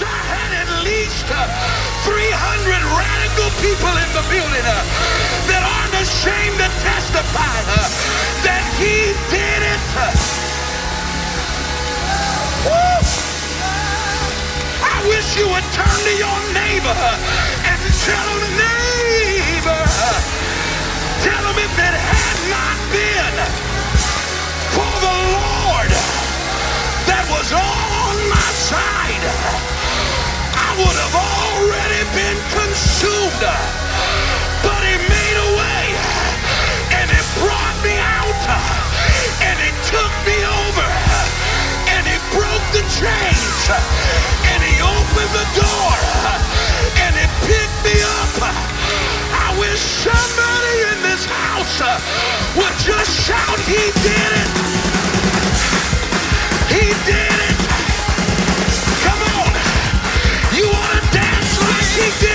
church had at least uh, 300 radical people in the building uh, that aren't ashamed to testify uh, that he did it. Woo! I wish you would turn to your neighbor and tell him, neighbor, tell him if it had not been for the Lord that was on my side would have already been consumed. But he made a way, and it brought me out, and it took me over, and it broke the chains, and he opened the door, and it picked me up. I wish somebody in this house would just shout, he did it. He did it. King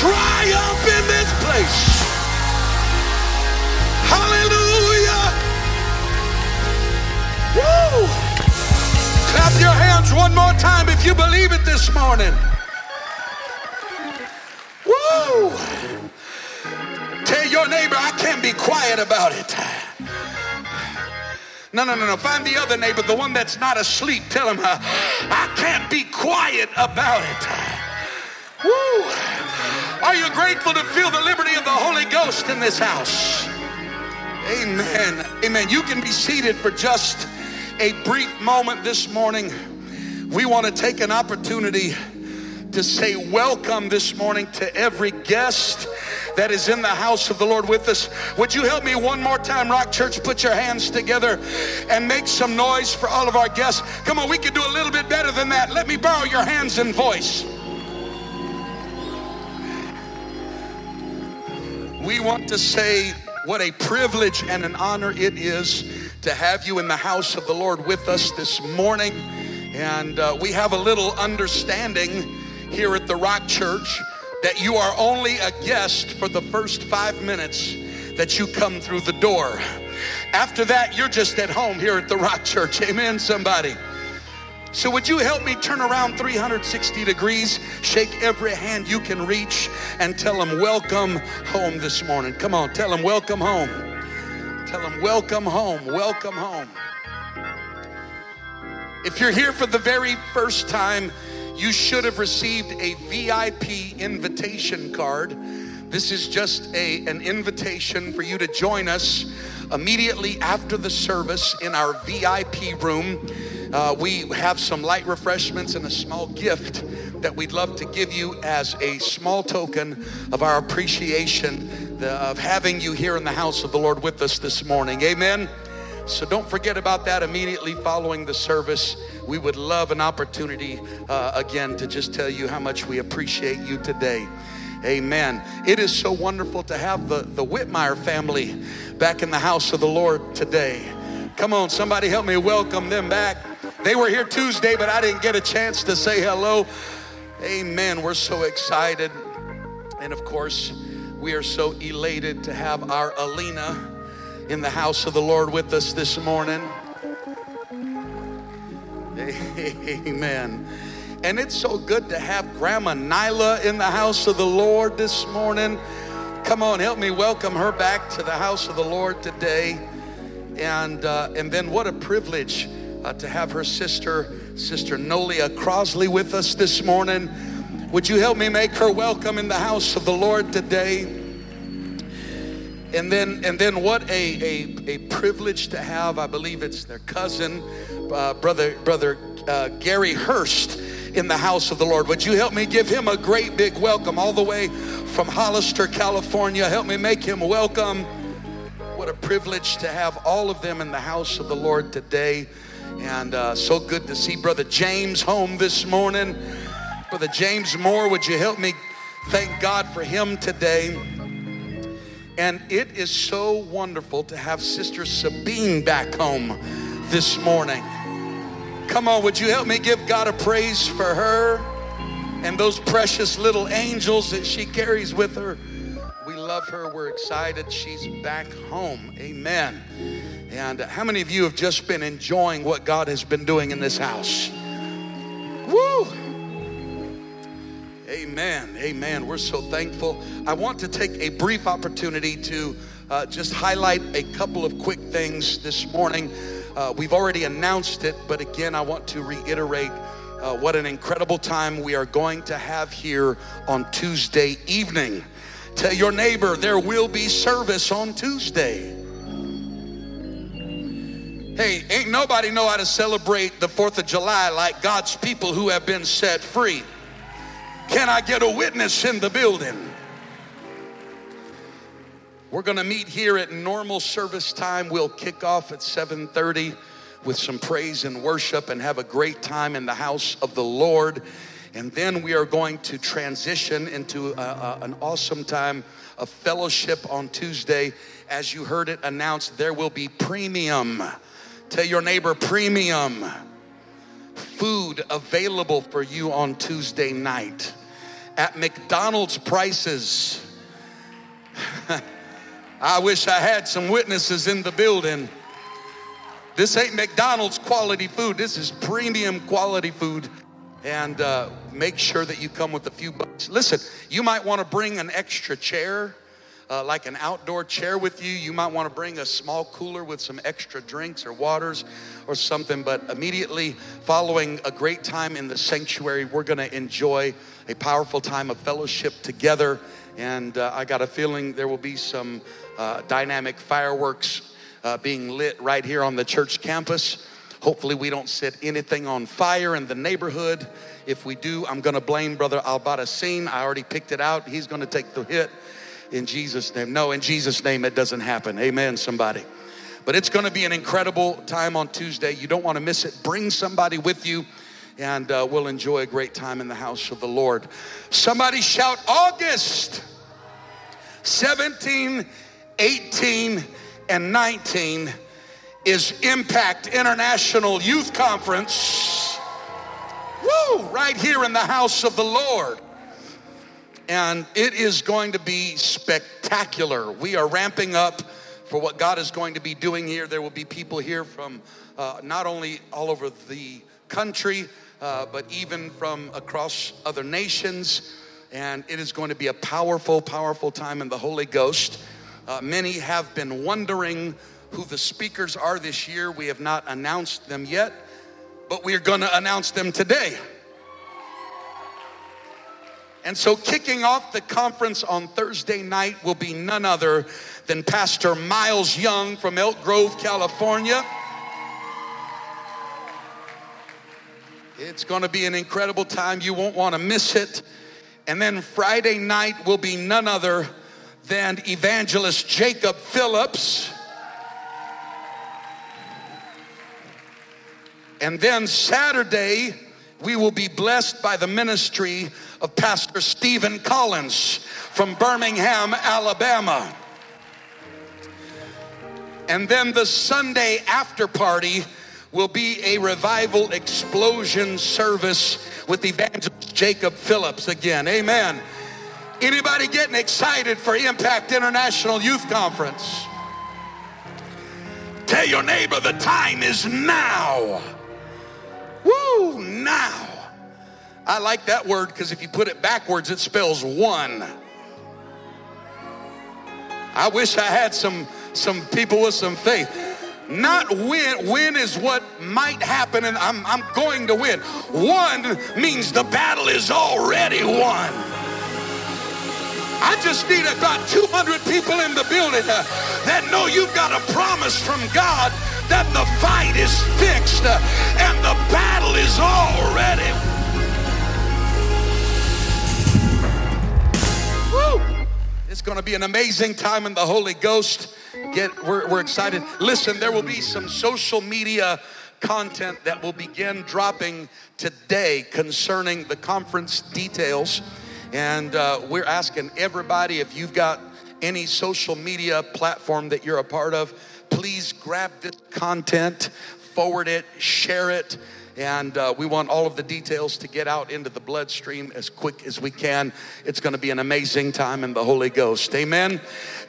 triumph in this place. Hallelujah. Woo. Clap your hands one more time if you believe it this morning. Woo. Tell your neighbor I can't be quiet about it. No, no, no, no. Find the other neighbor, the one that's not asleep. Tell him, I can't be quiet about it. Woo! Are you grateful to feel the liberty of the Holy Ghost in this house? Amen. Amen. You can be seated for just a brief moment this morning. We want to take an opportunity to say welcome this morning to every guest that is in the house of the Lord with us. Would you help me one more time, Rock Church? Put your hands together and make some noise for all of our guests. Come on, we can do a little bit better than that. Let me borrow your hands and voice. We want to say what a privilege and an honor it is to have you in the house of the Lord with us this morning. And uh, we have a little understanding here at the Rock Church that you are only a guest for the first five minutes that you come through the door. After that, you're just at home here at the Rock Church. Amen, somebody. So, would you help me turn around 360 degrees, shake every hand you can reach, and tell them, Welcome home this morning? Come on, tell them, Welcome home. Tell them, Welcome home, welcome home. If you're here for the very first time, you should have received a VIP invitation card. This is just a, an invitation for you to join us immediately after the service in our VIP room. Uh, we have some light refreshments and a small gift that we'd love to give you as a small token of our appreciation the, of having you here in the house of the Lord with us this morning. Amen. So don't forget about that immediately following the service. We would love an opportunity uh, again to just tell you how much we appreciate you today. Amen. It is so wonderful to have the, the Whitmire family back in the house of the Lord today. Come on, somebody help me welcome them back. They were here Tuesday, but I didn't get a chance to say hello. Amen. We're so excited. And of course, we are so elated to have our Alina in the house of the Lord with us this morning. Amen. And it's so good to have Grandma Nyla in the house of the Lord this morning. Come on, help me welcome her back to the house of the Lord today. And, uh, and then what a privilege uh, to have her sister, Sister Nolia Crosley, with us this morning. Would you help me make her welcome in the house of the Lord today? And then, and then what a, a, a privilege to have, I believe it's their cousin, uh, brother, brother uh, Gary Hurst in the house of the Lord. Would you help me give him a great big welcome all the way from Hollister, California? Help me make him welcome. What a privilege to have all of them in the house of the Lord today. And uh, so good to see Brother James home this morning. Brother James Moore, would you help me thank God for him today? And it is so wonderful to have Sister Sabine back home this morning. Come on, would you help me give God a praise for her and those precious little angels that she carries with her? Love her. We're excited. She's back home. Amen. And how many of you have just been enjoying what God has been doing in this house? Woo! Amen. Amen. We're so thankful. I want to take a brief opportunity to uh, just highlight a couple of quick things this morning. Uh, we've already announced it, but again, I want to reiterate uh, what an incredible time we are going to have here on Tuesday evening. Tell your neighbor there will be service on Tuesday. Hey, ain't nobody know how to celebrate the 4th of July like God's people who have been set free. Can I get a witness in the building? We're going to meet here at normal service time. We'll kick off at 7:30 with some praise and worship and have a great time in the house of the Lord. And then we are going to transition into a, a, an awesome time of fellowship on Tuesday. As you heard it announced, there will be premium. Tell your neighbor premium food available for you on Tuesday night at McDonald's prices. I wish I had some witnesses in the building. This ain't McDonald's quality food, this is premium quality food. And uh, make sure that you come with a few bucks. Listen, you might want to bring an extra chair uh, like an outdoor chair with you. You might want to bring a small cooler with some extra drinks or waters or something. But immediately following a great time in the sanctuary, we're going to enjoy a powerful time of fellowship together. And uh, I got a feeling there will be some uh, dynamic fireworks uh, being lit right here on the church campus. Hopefully, we don't set anything on fire in the neighborhood. If we do, I'm gonna blame Brother Albarracin. I already picked it out. He's gonna take the hit in Jesus' name. No, in Jesus' name, it doesn't happen. Amen, somebody. But it's gonna be an incredible time on Tuesday. You don't wanna miss it. Bring somebody with you, and uh, we'll enjoy a great time in the house of the Lord. Somebody shout, August 17, 18, and 19 is Impact International Youth Conference. Woo! Right here in the house of the Lord. And it is going to be spectacular. We are ramping up for what God is going to be doing here. There will be people here from uh, not only all over the country, uh, but even from across other nations. And it is going to be a powerful, powerful time in the Holy Ghost. Uh, many have been wondering who the speakers are this year. We have not announced them yet, but we're going to announce them today. And so, kicking off the conference on Thursday night will be none other than Pastor Miles Young from Elk Grove, California. It's going to be an incredible time. You won't want to miss it. And then Friday night will be none other than evangelist Jacob Phillips. And then Saturday, we will be blessed by the ministry of Pastor Stephen Collins from Birmingham, Alabama. And then the Sunday after party will be a revival explosion service with evangelist Jacob Phillips again. Amen. Anybody getting excited for Impact International Youth Conference? Tell your neighbor the time is now. Woo, now. I like that word because if you put it backwards, it spells one. I wish I had some some people with some faith. Not win. Win is what might happen, and I'm, I'm going to win. One means the battle is already won. I just need about 200 people in the building uh, that know you've got a promise from God that the fight is fixed uh, and the battle is already. Woo! It's going to be an amazing time in the Holy Ghost. Get, we're, we're excited. Listen, there will be some social media content that will begin dropping today concerning the conference details. And uh, we're asking everybody if you've got any social media platform that you're a part of, please grab this content, forward it, share it. And uh, we want all of the details to get out into the bloodstream as quick as we can. It's going to be an amazing time in the Holy Ghost. Amen.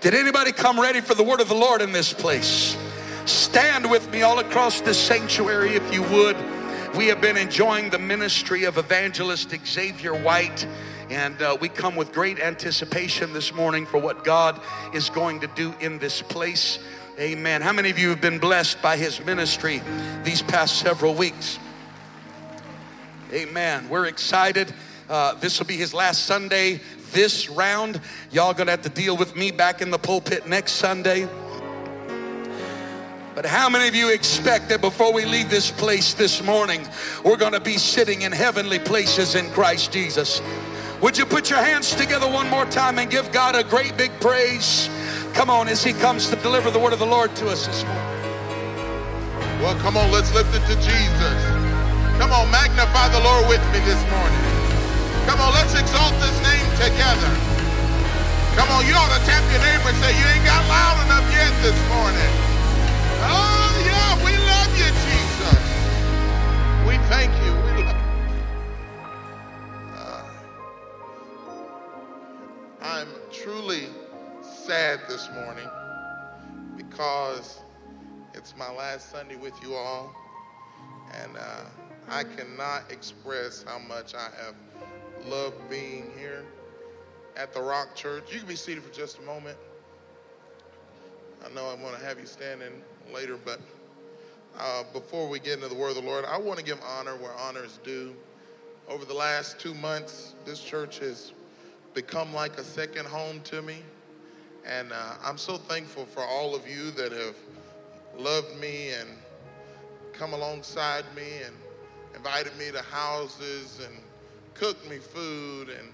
Did anybody come ready for the word of the Lord in this place? Stand with me all across this sanctuary if you would. We have been enjoying the ministry of evangelist Xavier White. And uh, we come with great anticipation this morning for what God is going to do in this place. Amen. How many of you have been blessed by his ministry these past several weeks? Amen. We're excited. Uh, this will be his last Sunday this round. Y'all gonna have to deal with me back in the pulpit next Sunday. But how many of you expect that before we leave this place this morning, we're gonna be sitting in heavenly places in Christ Jesus? Would you put your hands together one more time and give God a great big praise? Come on, as He comes to deliver the word of the Lord to us this morning. Well, come on, let's lift it to Jesus. Come on, magnify the Lord with me this morning. Come on, let's exalt His name together. Come on, you ought to tap your neighbor and say, You ain't got loud enough yet this morning. Oh, yeah, we love you, Jesus. We thank you. I'm truly sad this morning because it's my last Sunday with you all, and uh, I cannot express how much I have loved being here at the Rock Church. You can be seated for just a moment. I know I want to have you standing later, but uh, before we get into the word of the Lord, I want to give honor where honor is due. over the last two months, this church has become like a second home to me. And uh, I'm so thankful for all of you that have loved me and come alongside me and invited me to houses and cooked me food. And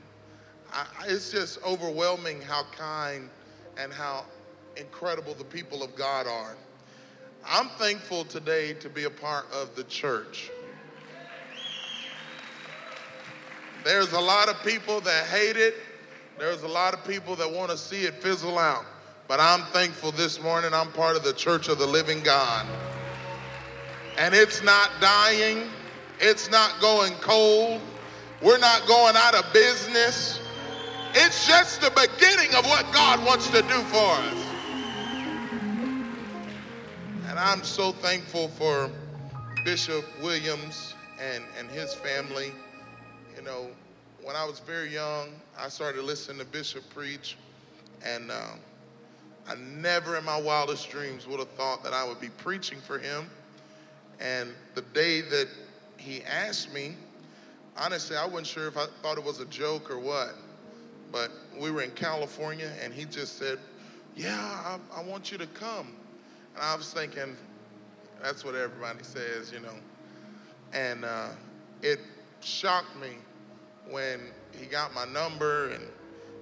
I, it's just overwhelming how kind and how incredible the people of God are. I'm thankful today to be a part of the church. There's a lot of people that hate it. There's a lot of people that want to see it fizzle out. But I'm thankful this morning I'm part of the church of the living God. And it's not dying, it's not going cold, we're not going out of business. It's just the beginning of what God wants to do for us. And I'm so thankful for Bishop Williams and, and his family. You know, when I was very young, I started listening to Bishop preach, and uh, I never in my wildest dreams would have thought that I would be preaching for him. And the day that he asked me, honestly, I wasn't sure if I thought it was a joke or what, but we were in California, and he just said, Yeah, I, I want you to come. And I was thinking, that's what everybody says, you know. And uh, it shocked me when he got my number and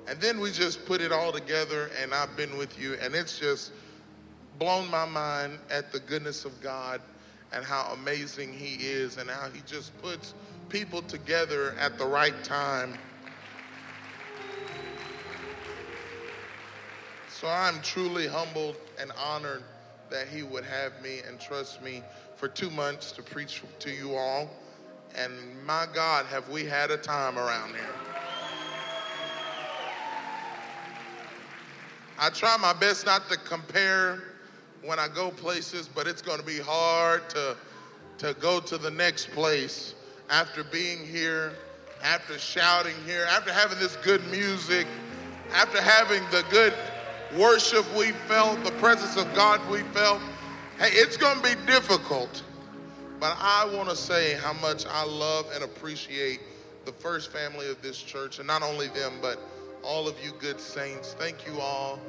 and then we just put it all together and I've been with you and it's just blown my mind at the goodness of God and how amazing he is and how he just puts people together at the right time. So I'm truly humbled and honored that he would have me and trust me for two months to preach to you all. And my God, have we had a time around here. I try my best not to compare when I go places, but it's going to be hard to, to go to the next place after being here, after shouting here, after having this good music, after having the good worship we felt, the presence of God we felt. Hey, it's going to be difficult. But I want to say how much I love and appreciate the first family of this church, and not only them, but all of you good saints. Thank you all.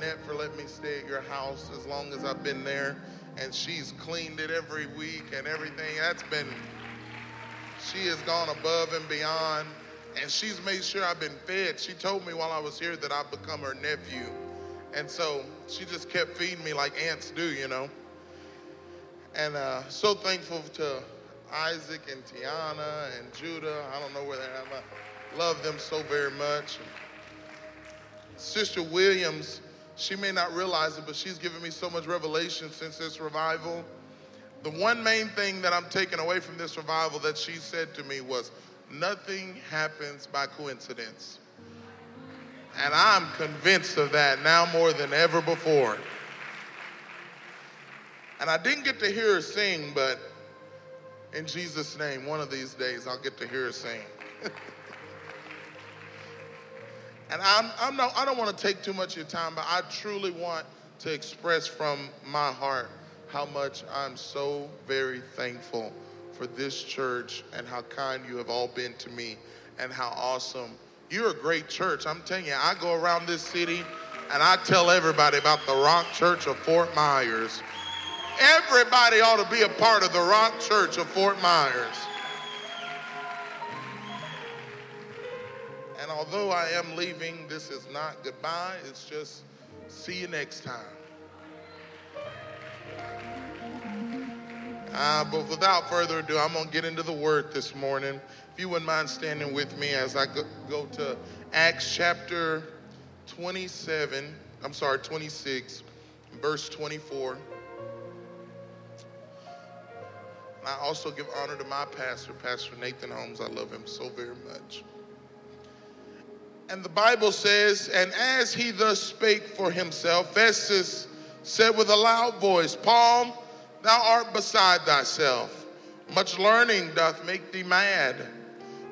Net for letting me stay at your house as long as I've been there. And she's cleaned it every week and everything. That's been, she has gone above and beyond. And she's made sure I've been fed. She told me while I was here that I've become her nephew. And so she just kept feeding me like aunts do, you know. And uh, so thankful to Isaac and Tiana and Judah. I don't know where they're at. I love them so very much. Sister Williams, she may not realize it, but she's given me so much revelation since this revival. The one main thing that I'm taking away from this revival that she said to me was, nothing happens by coincidence. And I'm convinced of that now more than ever before. And I didn't get to hear her sing, but in Jesus' name, one of these days I'll get to hear her sing. and I'm, I'm I don't want to take too much of your time, but I truly want to express from my heart how much I'm so very thankful for this church and how kind you have all been to me and how awesome. You're a great church. I'm telling you, I go around this city and I tell everybody about the Rock Church of Fort Myers. Everybody ought to be a part of the Rock Church of Fort Myers. And although I am leaving, this is not goodbye, it's just see you next time. Uh, but without further ado, I'm going to get into the word this morning. If you wouldn't mind standing with me as I go, go to Acts chapter 27, I'm sorry, 26, verse 24. I also give honor to my pastor, Pastor Nathan Holmes. I love him so very much. And the Bible says, And as he thus spake for himself, Festus said with a loud voice, Paul, thou art beside thyself. Much learning doth make thee mad.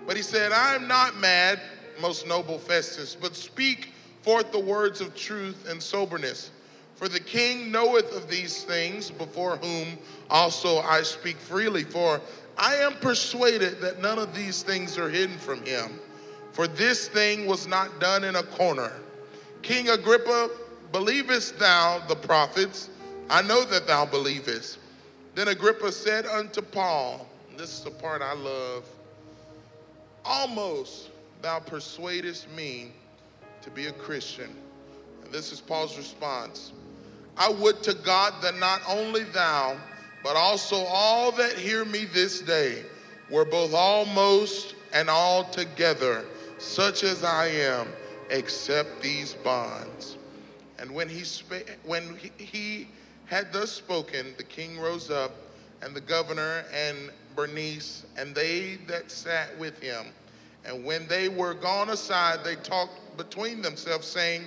But he said, I am not mad, most noble Festus, but speak forth the words of truth and soberness. For the king knoweth of these things, before whom also I speak freely. For I am persuaded that none of these things are hidden from him, for this thing was not done in a corner. King Agrippa, believest thou the prophets? I know that thou believest. Then Agrippa said unto Paul, This is the part I love, almost thou persuadest me to be a Christian. And this is Paul's response I would to God that not only thou, but also all that hear me this day were both almost and altogether such as I am, except these bonds. And when he, spa- when he, he had thus spoken, the king rose up, and the governor and Bernice, and they that sat with him. And when they were gone aside, they talked between themselves, saying,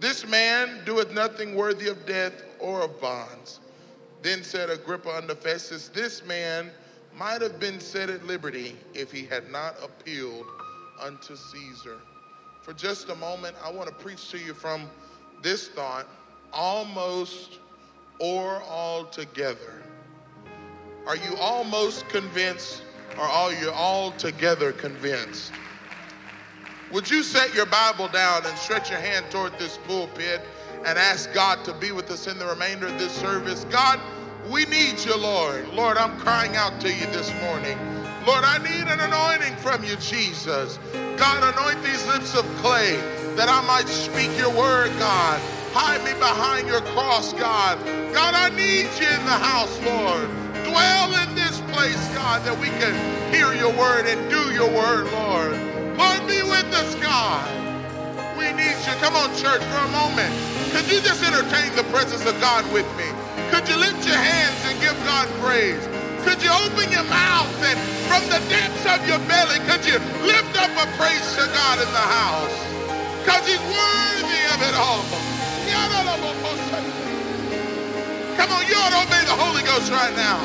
This man doeth nothing worthy of death or of bonds. Then said Agrippa unto Festus, This man might have been set at liberty if he had not appealed unto Caesar. For just a moment, I want to preach to you from this thought almost or altogether. Are you almost convinced or are you altogether convinced? Would you set your Bible down and stretch your hand toward this pulpit and ask God to be with us in the remainder of this service? God, we need you, Lord. Lord, I'm crying out to you this morning. Lord, I need an anointing from you, Jesus. God, anoint these lips of clay that I might speak your word, God. Hide me behind your cross, God. God, I need you in the house, Lord. Dwell in this place, God, that we can hear your word and do your word, Lord. Lord, be with us, God. We need you. Come on, church, for a moment. Could you just entertain the presence of God with me? Could you lift your hands and give God praise? Could you open your mouth and from the depths of your belly, could you lift up a praise to God in the house? Because he's worthy of it all. Come on, you ought to obey the Holy Ghost right now.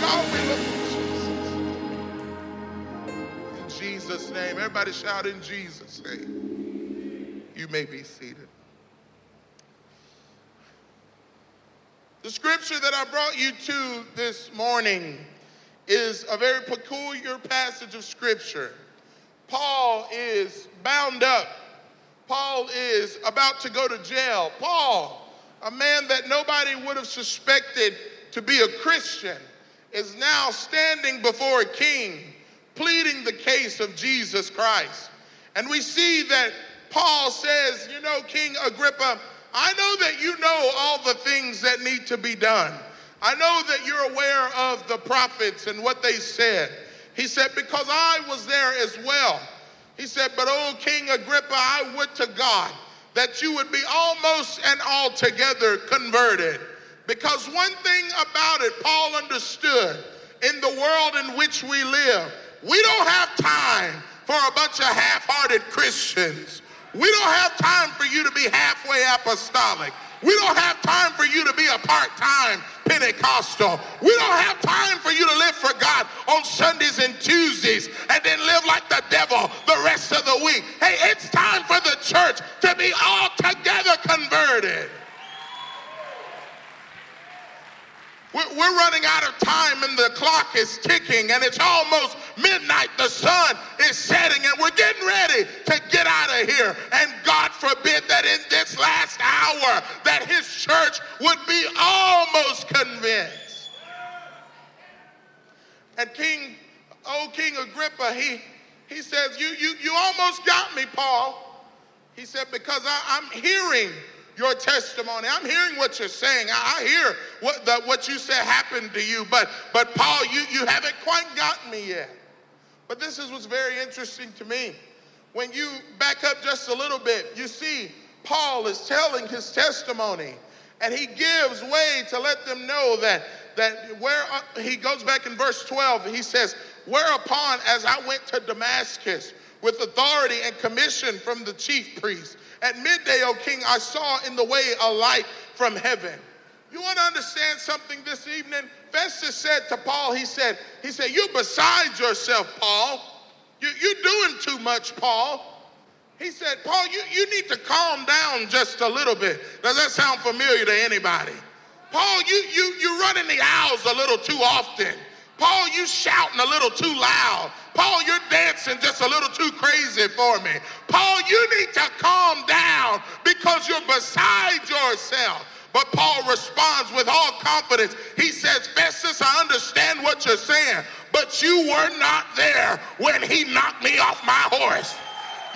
God, we look Jesus' name. Everybody shout in Jesus' name. You may be seated. The scripture that I brought you to this morning is a very peculiar passage of scripture. Paul is bound up. Paul is about to go to jail. Paul, a man that nobody would have suspected to be a Christian, is now standing before a king pleading the case of Jesus Christ. And we see that Paul says, You know, King Agrippa, I know that you know all the things that need to be done. I know that you're aware of the prophets and what they said. He said, Because I was there as well. He said, But, oh, King Agrippa, I would to God that you would be almost and altogether converted. Because one thing about it, Paul understood in the world in which we live, we don't have time for a bunch of half hearted Christians. We don't have time for you to be halfway apostolic. We don't have time for you to be a part time Pentecostal. We don't have time for you to live for God on Sundays and Tuesdays and then live like the devil the rest of the week. Hey, it's time for the church to be altogether converted. We're, running out of time and the clock is ticking and it's almost midnight. The sun is setting and we're getting ready to get out of here. And God forbid that in this last hour that his church would be almost convinced. And King, oh King Agrippa, he, he says, you, you, you almost got me, Paul. He said, because I, I'm hearing your testimony. I'm hearing what you're saying. I, hear what, the, what you said happened to you, but, but Paul, you, you haven't quite gotten me yet. But this is what's very interesting to me. When you back up just a little bit, you see Paul is telling his testimony, and he gives way to let them know that, that where uh, he goes back in verse 12, he says, Whereupon, as I went to Damascus with authority and commission from the chief priest, at midday, O king, I saw in the way a light from heaven. You want to understand something this evening? Festus said to Paul, he said, he said, you're beside yourself, Paul. You, you're doing too much, Paul. He said, Paul, you, you need to calm down just a little bit. Does that sound familiar to anybody? Paul, you, you, you're running the aisles a little too often. Paul, you shouting a little too loud. Paul, you're dancing just a little too crazy for me. Paul, you need to calm down because you're beside yourself. But Paul responds with all confidence. He says, Festus, I understand what you're saying, but you were not there when he knocked me off my horse.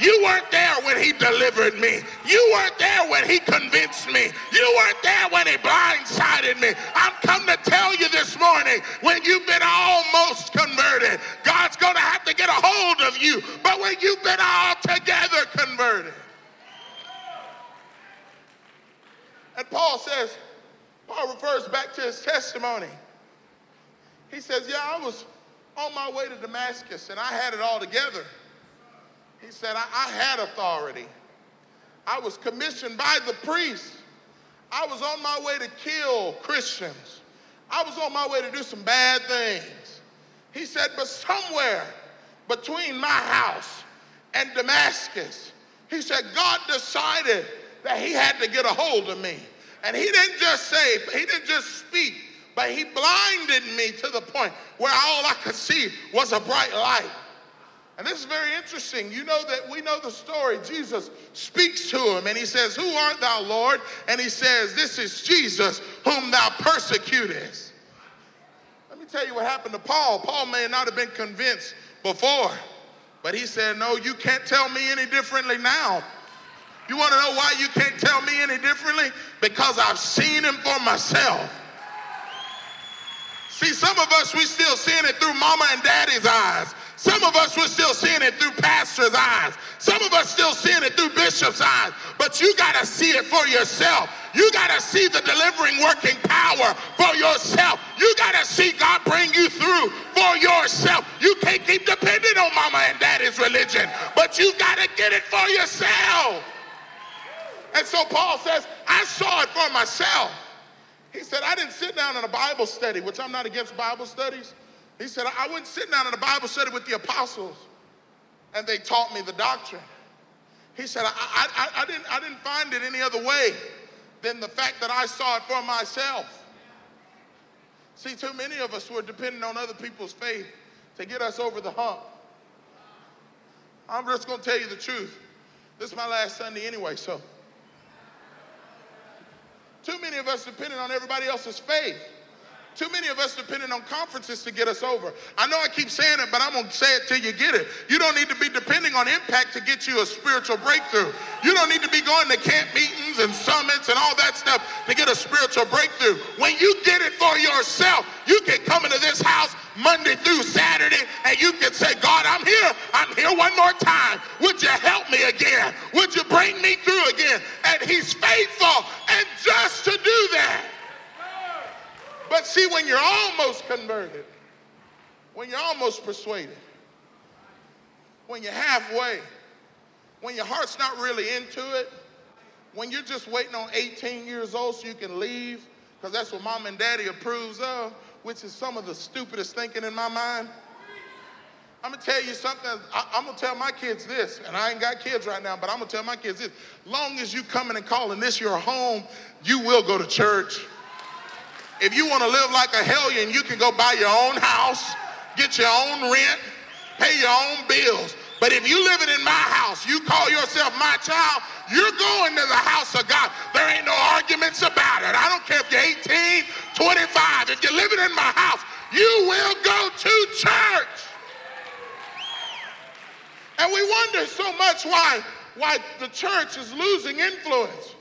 You weren't there when he delivered me. You weren't there when he convinced me. You weren't there when he blindsided me. I'm come to tell you this morning when you've been almost converted, God's going to have to get a hold of you. But when you've been altogether converted, and Paul says, Paul refers back to his testimony. He says, Yeah, I was on my way to Damascus and I had it all together. He said, I, I had authority. I was commissioned by the priest. I was on my way to kill Christians. I was on my way to do some bad things. He said, but somewhere between my house and Damascus, he said, God decided that he had to get a hold of me. And he didn't just say, he didn't just speak, but he blinded me to the point where all I could see was a bright light. And this is very interesting. You know that we know the story. Jesus speaks to him and he says, Who art thou, Lord? And he says, This is Jesus whom thou persecutest. Let me tell you what happened to Paul. Paul may not have been convinced before, but he said, No, you can't tell me any differently now. You want to know why you can't tell me any differently? Because I've seen him for myself. See, some of us, we still seeing it through mama and daddy's eyes. Some of us, we're still seeing it through pastor's eyes. Some of us still seeing it through bishop's eyes. But you got to see it for yourself. You got to see the delivering working power for yourself. You got to see God bring you through for yourself. You can't keep depending on mama and daddy's religion, but you got to get it for yourself. And so Paul says, I saw it for myself. He said, I didn't sit down in a Bible study, which I'm not against Bible studies. He said, I went sitting down in a Bible study with the apostles and they taught me the doctrine. He said, I, I, I, didn't, I didn't find it any other way than the fact that I saw it for myself. See, too many of us were depending on other people's faith to get us over the hump. I'm just going to tell you the truth. This is my last Sunday anyway, so. Too many of us depending on everybody else's faith. Too many of us depending on conferences to get us over. I know I keep saying it, but I'm going to say it till you get it. You don't need to be depending on impact to get you a spiritual breakthrough. You don't need to be going to camp meetings and summits and all that stuff to get a spiritual breakthrough. When you get it for yourself, you can come into this house Monday through Saturday and you can say, God, I'm here. I'm here one more time. Would you help me again? Would you bring me through again? And He's faithful and just to do that. But see, when you're almost converted, when you're almost persuaded, when you're halfway, when your heart's not really into it, when you're just waiting on 18 years old so you can leave, because that's what mom and daddy approves of, which is some of the stupidest thinking in my mind. I'm gonna tell you something. I, am gonna tell my kids this, and I ain't got kids right now, but I'm gonna tell my kids this. Long as you coming and calling this your home, you will go to church. If you want to live like a hellion, you can go buy your own house, get your own rent, pay your own bills. But if you living in my house, you call yourself my child, you're going to the house of God. There ain't no arguments about it. I don't care if you're 18, 25. If you're living in my house, you will go to church. And we wonder so much why, why the church is losing influence.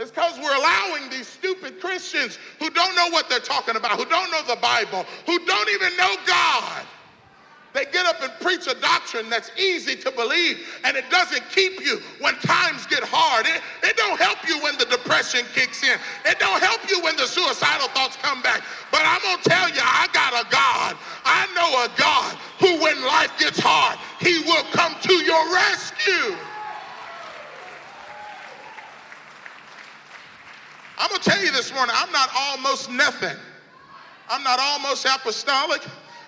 It's because we're allowing these stupid Christians who don't know what they're talking about, who don't know the Bible, who don't even know God. They get up and preach a doctrine that's easy to believe and it doesn't keep you when times get hard. It, it don't help you when the depression kicks in. It don't help you when the suicidal thoughts come back. But I'm going to tell you, I got a God. I know a God who when life gets hard, he will come to your rescue. I'm going to tell you this morning, I'm not almost nothing. I'm not almost apostolic.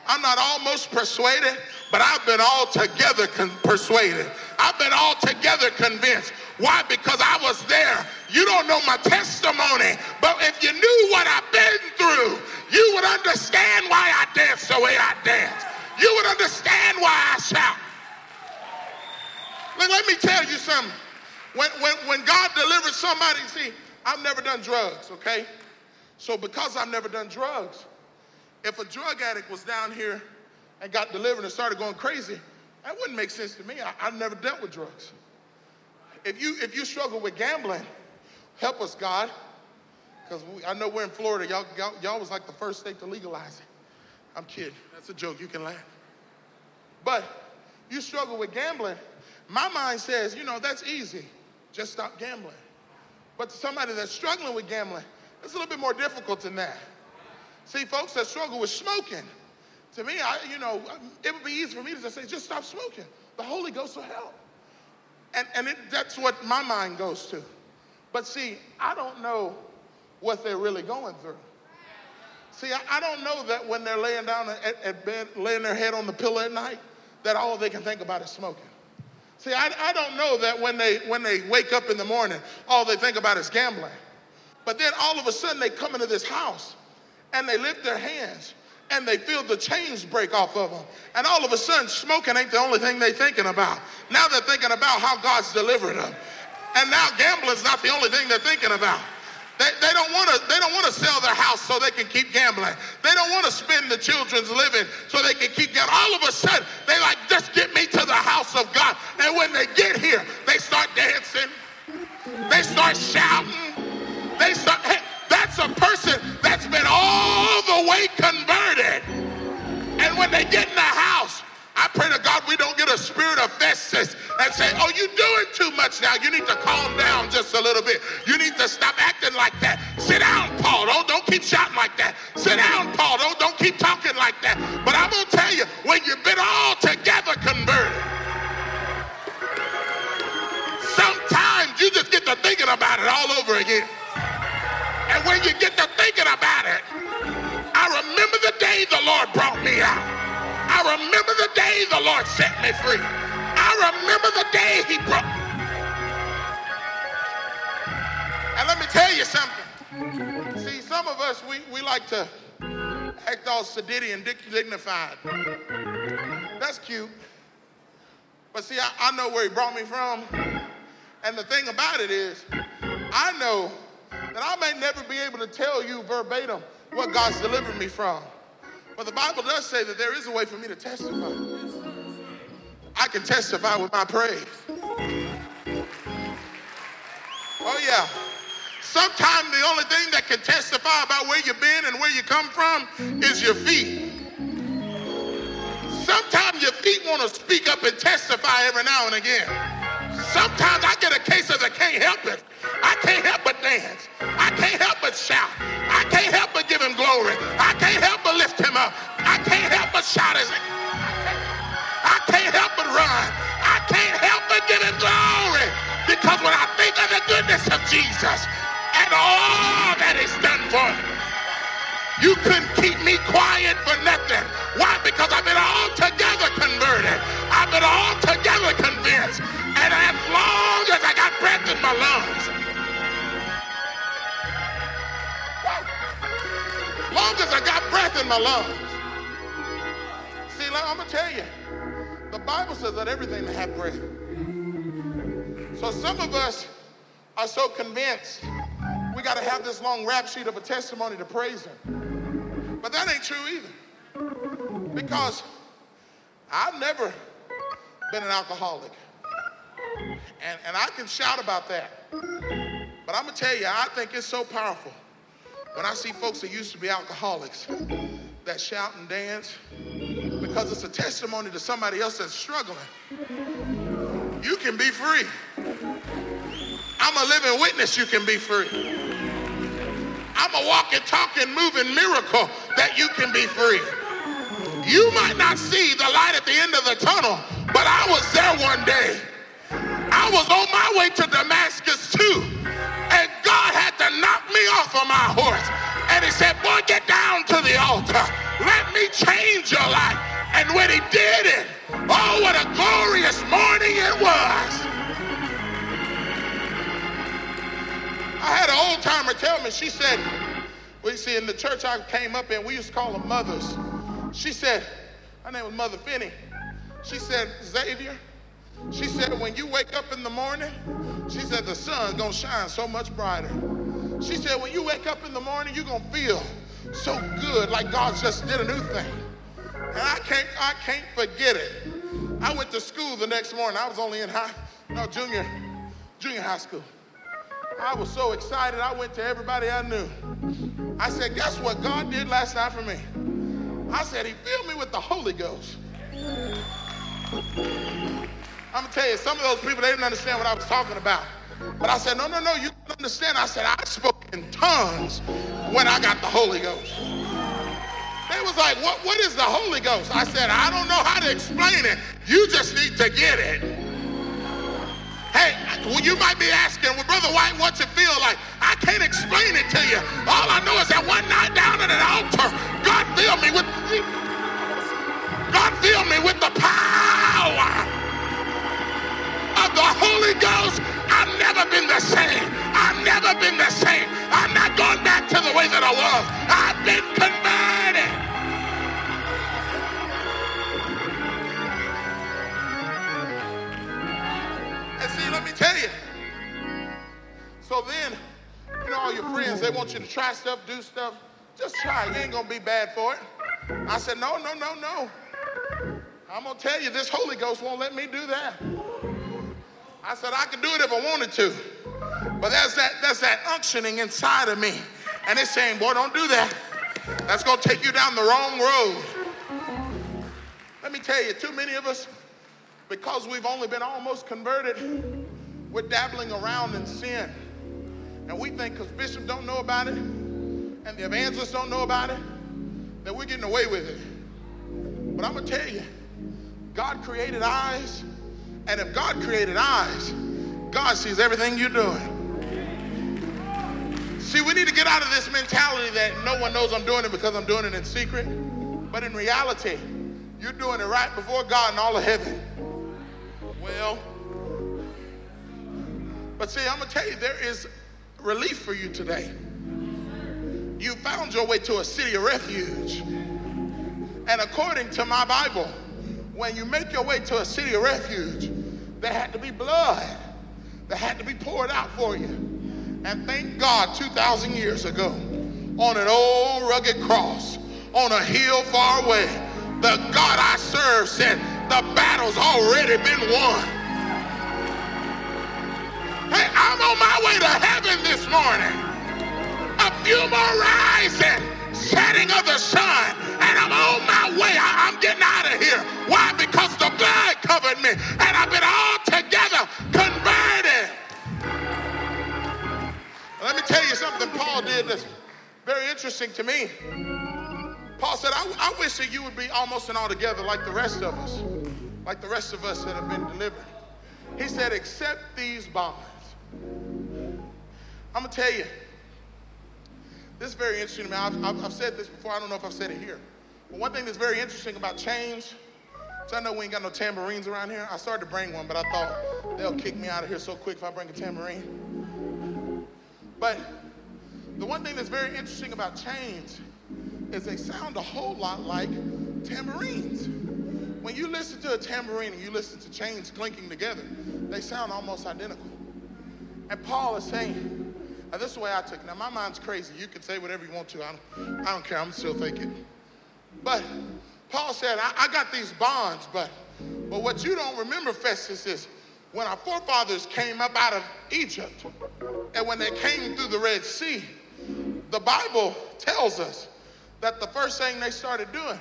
I'm not almost persuaded, but I've been altogether con- persuaded. I've been altogether convinced. Why? Because I was there. You don't know my testimony, but if you knew what I've been through, you would understand why I dance the way I dance. You would understand why I shout. Look, let me tell you something. When, when, when God delivers somebody, see, I've never done drugs, okay? So because I've never done drugs, if a drug addict was down here and got delivered and started going crazy, that wouldn't make sense to me. I, I've never dealt with drugs. If you if you struggle with gambling, help us, God, because I know we're in Florida. Y'all, y'all y'all was like the first state to legalize it. I'm kidding. That's a joke. You can laugh. But you struggle with gambling. My mind says, you know, that's easy. Just stop gambling. But to somebody that's struggling with gambling, it's a little bit more difficult than that. See, folks that struggle with smoking, to me, I, you know, it would be easy for me to just say, just stop smoking. The Holy Ghost will help. And, and it, that's what my mind goes to. But see, I don't know what they're really going through. See, I, I don't know that when they're laying down at, at bed, laying their head on the pillow at night, that all they can think about is smoking. See, I, I don't know that when they, when they wake up in the morning, all they think about is gambling. But then all of a sudden they come into this house and they lift their hands and they feel the chains break off of them. And all of a sudden, smoking ain't the only thing they're thinking about. Now they're thinking about how God's delivered them. And now gambling's not the only thing they're thinking about. They, they don't want to they don't want to sell their house so they can keep gambling. They don't want to spend the children's living so they can keep gambling. All of a sudden, they like, just get me to the house of God. And when they get here, they start dancing. They start shouting. They start, hey, that's a person that's been all the way converted. And when they get in the house, I pray to God we don't get a spirit of Festus and say, oh, you're doing too much now. You need to calm down just a little bit. You need to stop acting like that. Sit down, Paul. Don't, don't keep shouting like that. Sit down, Paul. Don't, don't keep talking like that. But I'm going to tell you, when you've been all together converted, sometimes you just get to thinking about it all over again. And when you get to thinking about it, I remember the day the Lord brought me out. I remember the day the Lord set me free. I remember the day he brought me. And let me tell you something. See, some of us, we, we like to act all sedity and dignified. That's cute. But see, I, I know where he brought me from. And the thing about it is, I know that I may never be able to tell you verbatim what God's delivered me from. But the Bible does say that there is a way for me to testify. I can testify with my praise. Oh, yeah. Sometimes the only thing that can testify about where you've been and where you come from is your feet. Sometimes your feet want to speak up and testify every now and again. Sometimes I get a case of I can't help it. I can't help but dance. I can't help but shout. I can't help but give him glory. I can't help but lift him up. I can't help but shout his name. I can't help but run. I can't help but give him glory. Because when I think of the goodness of Jesus and all that he's done for me, you couldn't keep me quiet for nothing. Why? Because I've been altogether converted. Been altogether convinced. And as long as I got breath in my lungs, long as I got breath in my lungs. See, I'm to tell you, the Bible says that everything that have breath. So some of us are so convinced we got to have this long rap sheet of a testimony to praise him. But that ain't true either. Because I've never been an alcoholic. And, and I can shout about that. But I'm going to tell you, I think it's so powerful when I see folks that used to be alcoholics that shout and dance because it's a testimony to somebody else that's struggling. You can be free. I'm a living witness you can be free. I'm a walking, talking, moving miracle that you can be free. You might not see the light at the end of the tunnel, but I was there one day. I was on my way to Damascus too. And God had to knock me off of my horse And he said, Boy, get down to the altar. Let me change your life. And when he did it, oh, what a glorious morning it was. I had an old timer tell me, she said, we see in the church I came up in, we used to call them mothers. She said, her name was Mother Finney. She said, Xavier, she said, when you wake up in the morning, she said, the sun's gonna shine so much brighter. She said, when you wake up in the morning, you're gonna feel so good, like God just did a new thing. And I can't, I can't forget it. I went to school the next morning. I was only in high, no, junior, junior high school. I was so excited. I went to everybody I knew. I said, guess what God did last night for me? I said, he filled me with the Holy Ghost. I'm gonna tell you, some of those people, they didn't understand what I was talking about. But I said, no, no, no, you don't understand. I said, I spoke in tongues when I got the Holy Ghost. They was like, what, what is the Holy Ghost? I said, I don't know how to explain it. You just need to get it. Hey, well, you might be asking, well, Brother White, what's it feel like? I can't explain it to you. All I know is that one night down at an altar, God filled me with God filled me with the power of the Holy Ghost. I've never been the same. I've never been the same. I'm not going back to the way that I was. I've been converted. And see, let me tell you. So then, you know, all your friends, they want you to try stuff, do stuff. Just try. You ain't gonna be bad for it. I said, no, no, no, no. I'm gonna tell you, this Holy Ghost won't let me do that. I said I could do it if I wanted to. But there's that, there's that unctioning inside of me. And it's saying, boy, don't do that. That's gonna take you down the wrong road. Let me tell you, too many of us, because we've only been almost converted, we're dabbling around in sin. And we think because Bishop don't know about it and the evangelists don't know about it, that we're getting away with it. But I'm gonna tell you, God created eyes, and if God created eyes, God sees everything you're doing. See, we need to get out of this mentality that no one knows I'm doing it because I'm doing it in secret. But in reality, you're doing it right before God and all of heaven. Well, but see, I'm gonna tell you, there is relief for you today. You found your way to a city of refuge. And according to my Bible, when you make your way to a city of refuge, there had to be blood that had to be poured out for you. And thank God, 2,000 years ago, on an old rugged cross, on a hill far away, the God I serve said, The battle's already been won. Hey, I'm on my way to heaven this morning. A few more rising, setting of the sun, and I'm on my way. I, am getting out of here. Why? Because the blood covered me, and I've been all together converted. Let me tell you something Paul did that's very interesting to me. Paul said, I, I wish that you would be almost and all together like the rest of us, like the rest of us that have been delivered. He said, accept these bonds. I'm going to tell you, this is very interesting to me. I've, I've, I've, said this before. I don't know if I've said it here. But one thing that's very interesting about chains, so I know we ain't got no tambourines around here. I started to bring one, but I thought they'll kick me out of here so quick if I bring a tambourine. But the one thing that's very interesting about chains is they sound a whole lot like tambourines. When you listen to a tambourine and you listen to chains clinking together, they sound almost identical. And Paul is saying, now this is the way I took it. Now my mind's crazy. You can say whatever you want to. I don't, I don't care. I'm still thinking. But Paul said, I, I got these bonds, but, but what you don't remember, Festus, is when our forefathers came up out of Egypt and when they came through the Red Sea, the Bible tells us that the first thing they started doing,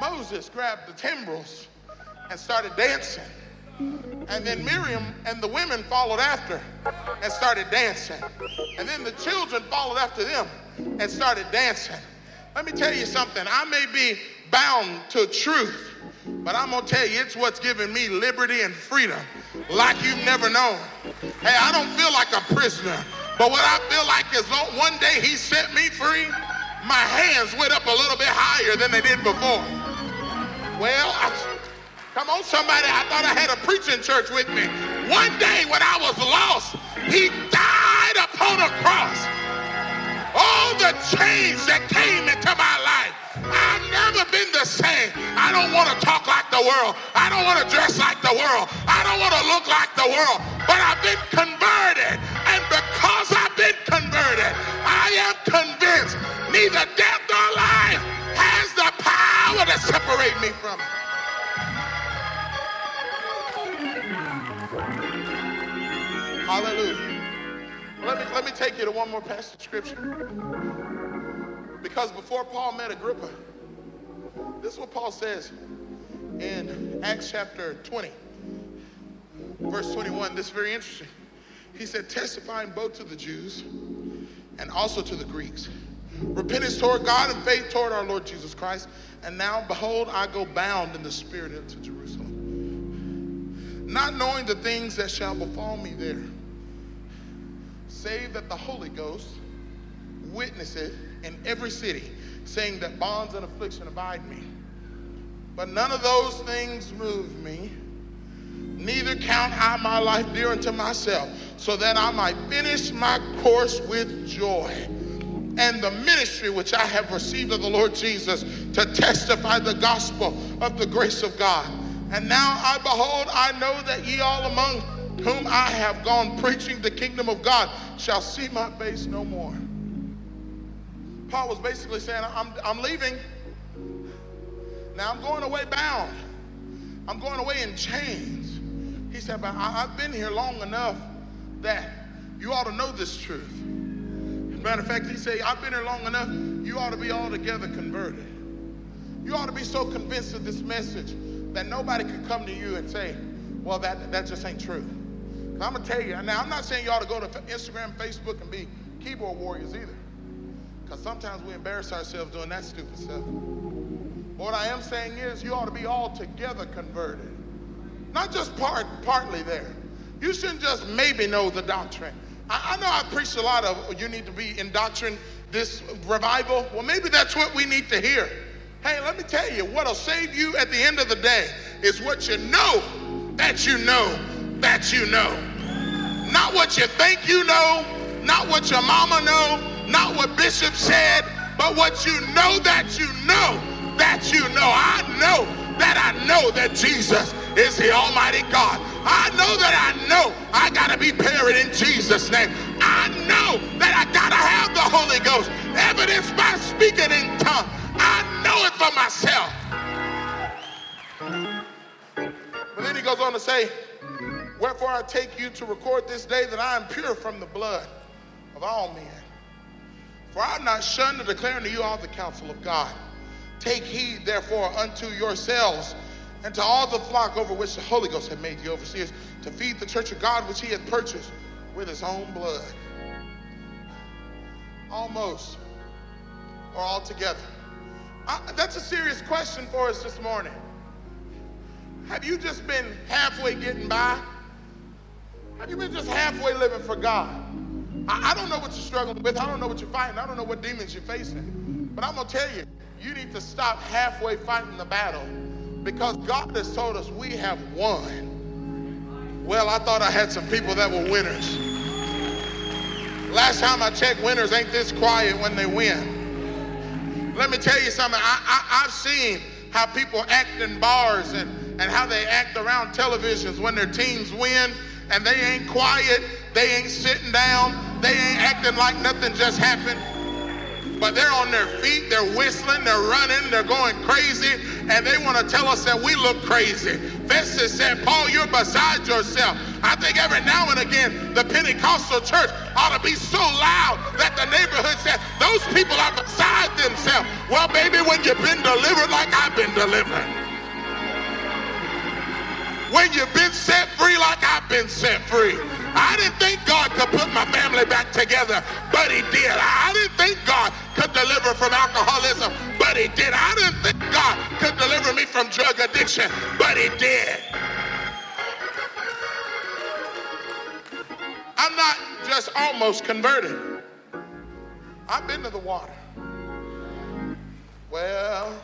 Moses grabbed the timbrels and started dancing. And then Miriam and the women followed after and started dancing. And then the children followed after them and started dancing. Let me tell you something. I may be bound to truth, but I'm going to tell you, it's what's given me liberty and freedom like you've never known. Hey, I don't feel like a prisoner, but what I feel like is one day he set me free my hands went up a little bit higher than they did before. Well, I, come on, somebody. I thought I had a preaching church with me. One day when I was lost, he died upon a cross. All the change that came into my life. I've never been the same. I don't want to talk like the world. I don't want to dress like the world. I don't want to look like the world. But I've been converted. And because I've been converted, I am convinced neither death nor life has the power to separate me from it. Let me, take you to one more passage of scripture. Because before Paul met Agrippa, this is what Paul says in Acts chapter 20, verse 21. This is very interesting. He said, testifying both to the Jews and also to the Greeks. Repentance toward God and faith toward our Lord Jesus Christ. And now, behold, I go bound in the Spirit into Jerusalem, not knowing the things that shall befall me there, save that the Holy Ghost witnesseth in every city, saying that bonds and affliction abide me. But none of those things move me, neither count I my life dear unto myself, so that I might finish my course with joy and the ministry which I have received of the Lord Jesus to testify the gospel of the grace of God. And now I behold, I know that ye all among whom I have gone preaching the kingdom of God shall see my face no more. Paul was basically saying, I'm, I'm leaving. Now I'm going away bound. I'm going away in chains. He said, but I, I've been here long enough that you ought to know this truth. Matter of fact, he said, I've been here long enough, you ought to be altogether converted. You ought to be so convinced of this message that nobody could come to you and say, well, that, that just ain't true. I'm going to tell you, now I'm not saying you ought to go to Instagram, Facebook, and be keyboard warriors either. Because sometimes we embarrass ourselves doing that stupid stuff. But what I am saying is you ought to be altogether converted. Not just part, partly there. You shouldn't just maybe know the doctrine. I, I know I preached a lot of you need to be in doctrine, this revival. Well, maybe that's what we need to hear. Hey, let me tell you, what'll save you at the end of the day is what you know that you know that you know. Not what you think you know, not what your mama know, not what Bishop said, but what you know that you know that you know. I know that I know that Jesus is the Almighty God. I know that I know I got to be buried in Jesus' name. I know that I got to have the Holy Ghost, evidenced by speaking in tongues. I know it for myself. But then he goes on to say, Wherefore I take you to record this day that I am pure from the blood of all men. For I am not shunned to declare unto you all the counsel of God. Take heed, therefore, unto yourselves and to all the flock over which the Holy Ghost had made you overseers, to feed the church of God which he had purchased with his own blood. Almost, or altogether. I, that's a serious question for us this morning. Have you just been halfway getting by? Have you been just halfway living for God? I, I don't know what you're struggling with. I don't know what you're fighting. I don't know what demons you're facing. But I'm going to tell you, you need to stop halfway fighting the battle because God has told us we have won. Well, I thought I had some people that were winners. Last time I checked, winners ain't this quiet when they win. Let me tell you something. I, I, I've seen how people act in bars and, and how they act around televisions when their teams win and they ain't quiet, they ain't sitting down, they ain't acting like nothing just happened but they're on their feet, they're whistling, they're running, they're going crazy, and they want to tell us that we look crazy. Festus said, Paul, you're beside yourself. I think every now and again, the Pentecostal church ought to be so loud that the neighborhood says, those people are beside themselves. Well, baby, when you've been delivered like I've been delivered, when you've been set free like I've been set free, I didn't think God could put my family back together, but he did. I didn't think God could deliver from alcoholism, but he did. I didn't think God could deliver me from drug addiction, but he did. I'm not just almost converted. I've been to the water. Well,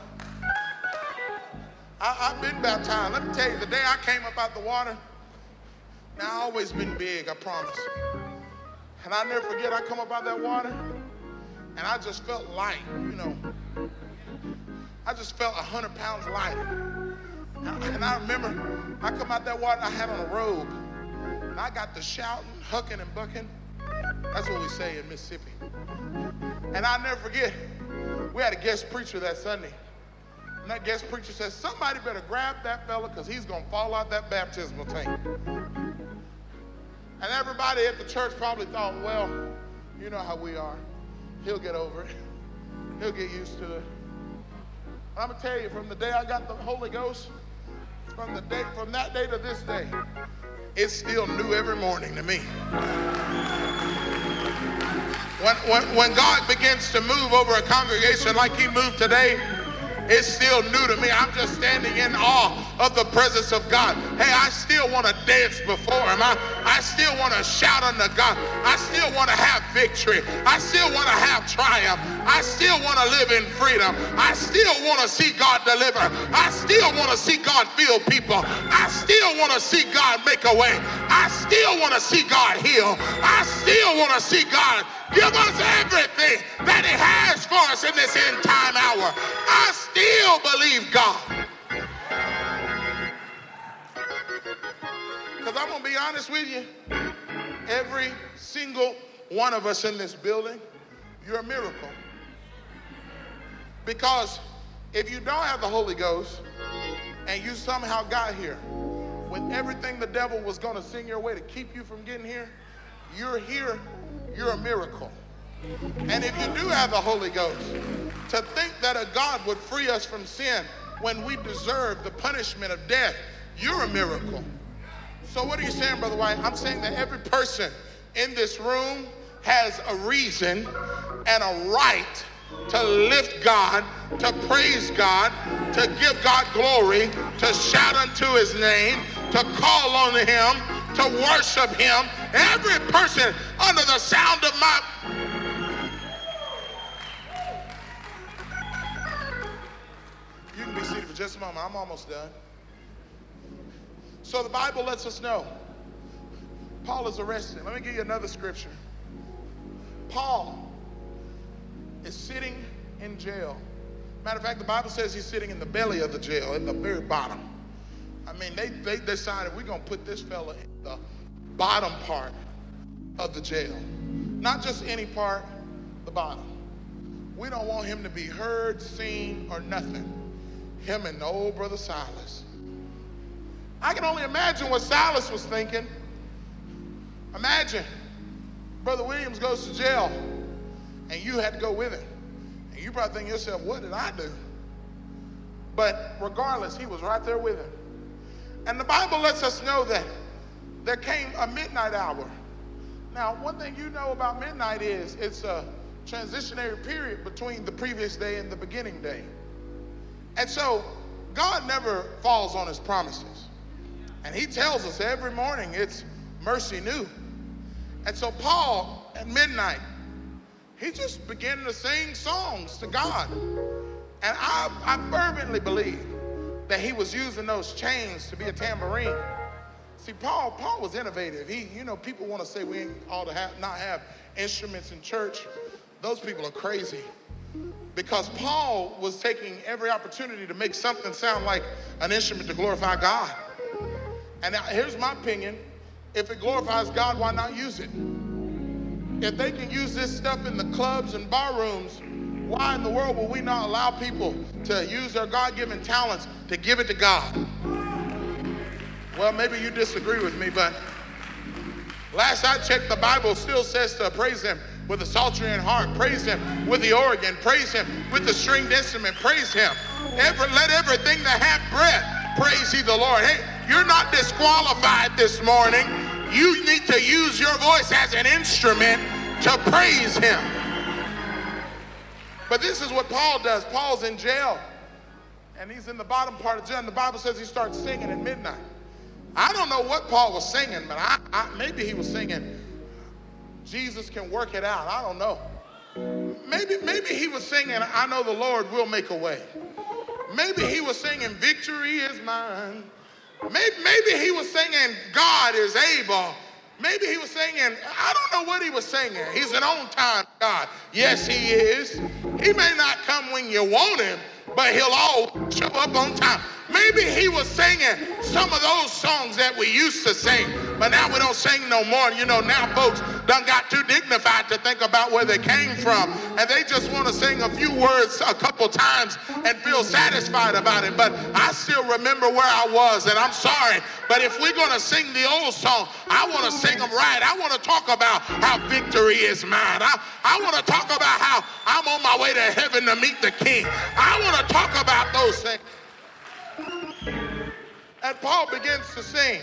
I, have been baptized. Let me tell you, the day I came up out the water, now I always been big, I promise. And I never forget, I come up out that water, and I just felt light, you know. I just felt a hundred pounds lighter. And I remember I come out that water, I had on a robe. And I got to shouting, hucking, and bucking. That's what we say in Mississippi. And I'll never forget, we had a guest preacher that Sunday. And that guest preacher said, somebody better grab that fella because he's going to fall out that baptismal tank. And everybody at the church probably thought, well, you know how we are. He'll get over it. He'll get used to it. I'm gonna tell you, from the day I got the Holy Ghost, from the day, from that day to this day, it's still new every morning to me. When, when, when God begins to move over a congregation like he moved today, it's still new to me. I'm just standing in awe of the presence of God. Hey, I still want to dance before Him. I, I still want to shout unto God. I still want to have victory. I still want to have triumph. I still want to live in freedom. I still want to see God deliver. I still want to see God fill people. I still want to see God make a way. I still want to see God heal. I still want to see God give us everything that He has for us in this end time hour. I still believe God. Because I'm going to be honest with you, every single one of us in this building, you're a miracle. Because if you don't have the Holy Ghost and you somehow got here with everything the devil was going to sing your way to keep you from getting here, you're here you're a miracle. And if you do have the Holy Ghost, to think that a God would free us from sin when we deserve the punishment of death, you're a miracle. So, what are you saying, Brother White? I'm saying that every person in this room has a reason and a right to lift God, to praise God, to give God glory, to shout unto his name, to call on him, to worship him. Every person under the sound of my You can be seated for just a moment. I'm almost done. So the Bible lets us know Paul is arrested. Let me give you another scripture. Paul is sitting in jail. Matter of fact, the Bible says he's sitting in the belly of the jail, in the very bottom. I mean, they, they decided we're going to put this fella in the bottom part of the jail. Not just any part, the bottom. We don't want him to be heard, seen, or nothing. Him and old brother Silas. I can only imagine what Silas was thinking. Imagine Brother Williams goes to jail and you had to go with him. And you probably think yourself, what did I do? But regardless, he was right there with him. And the Bible lets us know that there came a midnight hour. Now, one thing you know about midnight is it's a transitionary period between the previous day and the beginning day. And so, God never falls on his promises. And he tells us every morning it's mercy new. And so, Paul at midnight, he just began to sing songs to God. And I, I fervently believe that he was using those chains to be a tambourine. See, Paul, Paul was innovative. He, you know, people want to say we ought to have, not have instruments in church. Those people are crazy. Because Paul was taking every opportunity to make something sound like an instrument to glorify God. And now, here's my opinion if it glorifies God, why not use it? If they can use this stuff in the clubs and bar rooms, why in the world will we not allow people to use their God given talents to give it to God? Well, maybe you disagree with me, but last I checked, the Bible still says to praise Him with a psaltery and harp, praise Him with the organ, praise Him with the stringed instrument, praise Him. Every, let everything that have breath praise ye the Lord. Hey, you're not disqualified this morning. You need to use your voice as an instrument to praise Him. But this is what Paul does. Paul's in jail, and he's in the bottom part of jail, and the Bible says he starts singing at midnight. I don't know what Paul was singing, but I, I, maybe he was singing, Jesus can work it out. I don't know. maybe, maybe he was singing, I know the Lord will make a way. Maybe he was singing, Victory is mine. Maybe, maybe he was singing, God is able. Maybe he was singing, I don't know what he was singing. He's an on time God. Yes, he is. He may not come when you want him, but he'll always show up on time. Maybe he was singing some of those songs that we used to sing, but now we don't sing no more. You know, now folks done got too dignified to think about where they came from, and they just want to sing a few words a couple times and feel satisfied about it. But I still remember where I was, and I'm sorry, but if we're going to sing the old song, I want to sing them right. I want to talk about how victory is mine. I, I want to talk about how I'm on my way to heaven to meet the King. I want to talk about those things. And Paul begins to sing.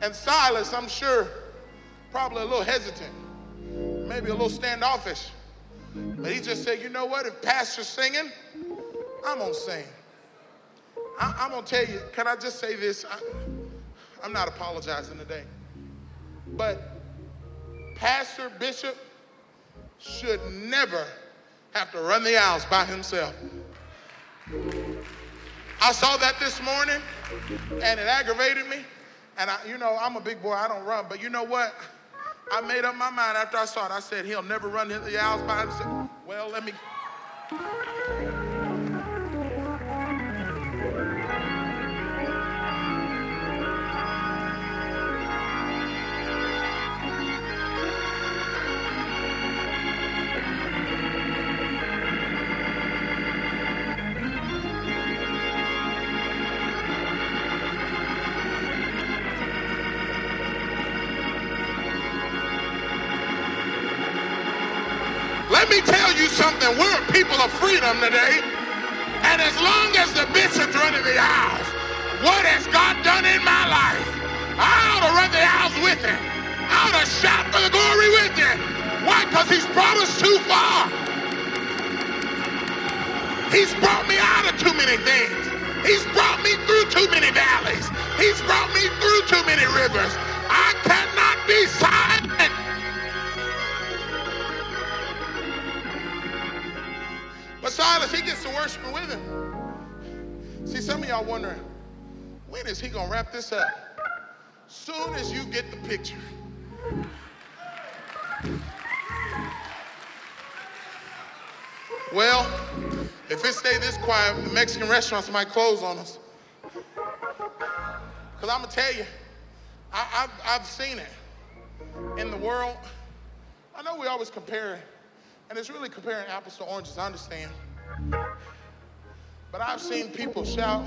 And Silas, I'm sure, probably a little hesitant, maybe a little standoffish. But he just said, you know what? If Pastor's singing, I'm going to sing. I, am going to tell you, can I just say this? I, I'm not apologizing today. But Pastor, Bishop should never have to run the aisles by himself. I saw that this morning and it aggravated me. And I, you know, I'm a big boy, I don't run. But you know what? I made up my mind after I saw it. I said, he'll never run the aisles by himself. Well. Let me something. We're a people of freedom today. And as long as the bishop's running the aisles, what has God done in my life? I ought to run the aisles with him. I ought to shout for the glory with him. Why? Because he's brought us too far. He's brought me out of too many things. He's brought me through too many valleys. He's brought me through too many rivers. I cannot be silent. Gets to with him. See, some of y'all wondering, when is he gonna wrap this up? Soon as you get the picture. Well, if it stay this quiet, the Mexican restaurants might close on us. Because I'm going to tell you, I, have I've seen it in the world. I know we always compare and it's really comparing apples to oranges, I understand. But I've seen people shout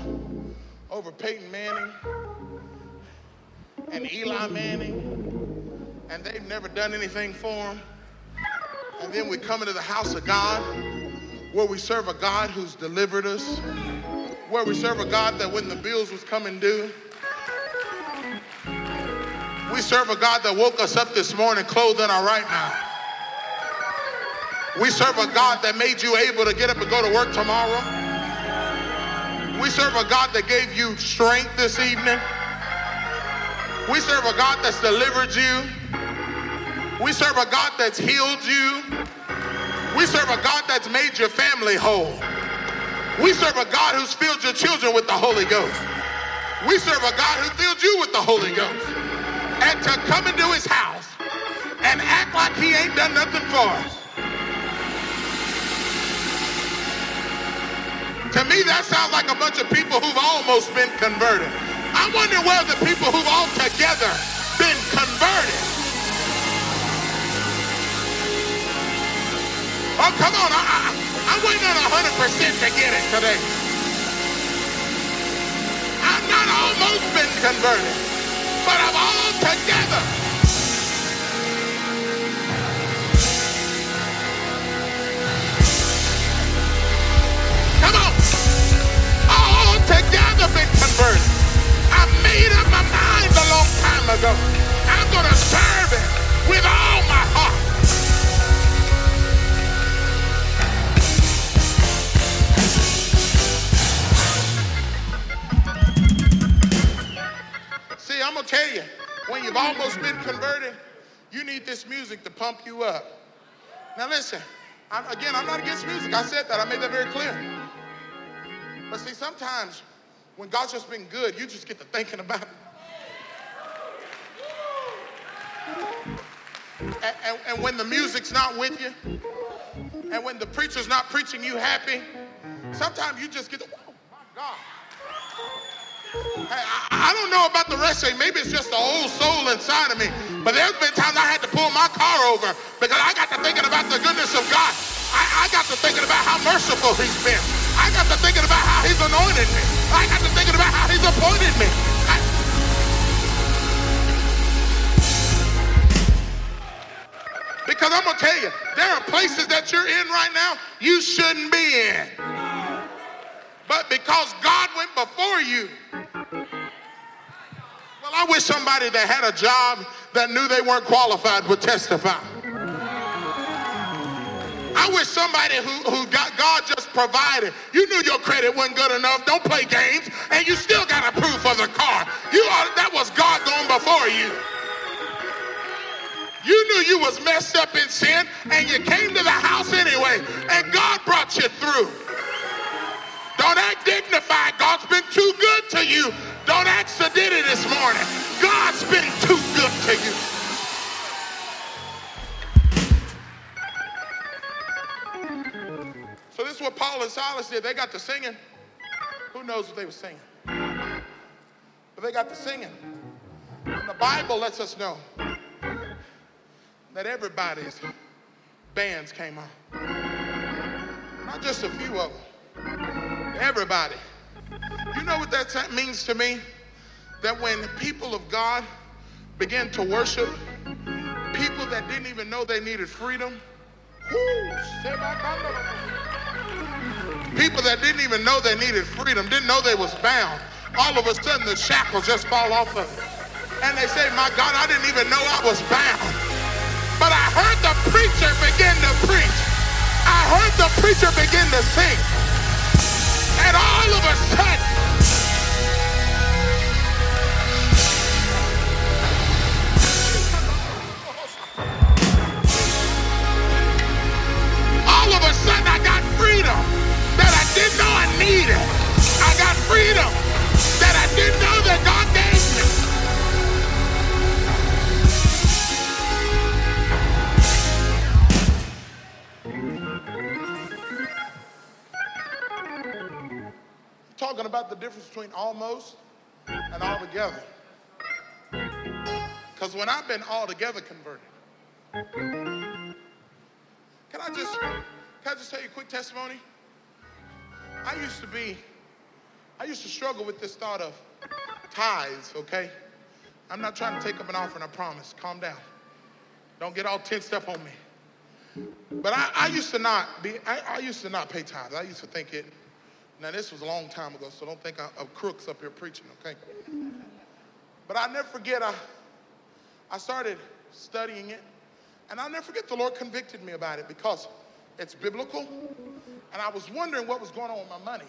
over Peyton Manning and Eli Manning, and they've never done anything for them. And then we come into the house of God, where we serve a God who's delivered us, where we serve a God that when the bills was coming due, we serve a God that woke us up this morning clothed in our right now. We serve a God that made you able to get up and go to work tomorrow. We serve a God that gave you strength this evening. We serve a God that's delivered you. We serve a God that's healed you. We serve a God that's made your family whole. We serve a God who's filled your children with the Holy Ghost. We serve a God who filled you with the Holy Ghost. And to come into his house and act like he ain't done nothing for us. To me, that sounds like a bunch of people who've almost been converted. I wonder where the people who've altogether been converted. Oh, come on. I, I, I'm waiting on 100% to get it today. I've not almost been converted, but I'm altogether together been converted. I made up my mind a long time ago. I'm going to serve him with all my heart. See, I'm going to tell you, when you've almost been converted, you need this music to pump you up. Now listen, I'm, again, I'm not against music. I said that. I made that very clear. But see, sometimes when God's just been good, you just get to thinking about it. And, and, and when the music's not with you, and when the preacher's not preaching you happy, sometimes you just get the, oh my God. Hey, I, I don't know about the rest of you. Maybe it's just the old soul inside of me. But there's been times I had to pull my car over because I got to thinking about the goodness of God. I, I got to thinking about how merciful he's been. I got to thinking about how he's anointed me. I got to thinking about how he's appointed me. Because I'm going to tell you, there are places that you're in right now you shouldn't be in. But because God went before you, well, I wish somebody that had a job that knew they weren't qualified would testify. I wish somebody who, who got God just provided. You knew your credit wasn't good enough. Don't play games, and you still got approved for the car. You are, that was God going before you. You knew you was messed up in sin, and you came to the house anyway, and God brought you through. Don't act dignified. God's been too good to you. Don't act sedity this morning. God's been too good to you. What Paul and Silas did. They got to singing. Who knows what they were singing? But they got to singing. And the Bible lets us know that everybody's bands came on. Not just a few of them. Everybody. You know what that means to me? That when people of God begin to worship, people that didn't even know they needed freedom, people that didn't even know they needed freedom, didn't know they was bound, all of a sudden the shackles just fall off of them. And they say, my God, I didn't even know I was bound. But I heard the preacher begin to preach. I heard the preacher begin to sing. And all of a sudden, all of a sudden I got freedom didn't know I needed. I got freedom that I didn't know that God gave me. Talking about the difference between almost and altogether. Because when I've been altogether converted, can I just can I just tell you a quick testimony? I used to be, I used to struggle with this thought of tithes, okay? I'm not trying to take up an offering, I promise. Calm down. Don't get all tensed up on me. But I, I used to not be, I, I used to not pay tithes. I used to think it, now this was a long time ago, so don't think I, I'm crooks up here preaching, okay? But I never forget, I, I started studying it, and I'll never forget the Lord convicted me about it because it's biblical, and I was wondering what was going on with my money.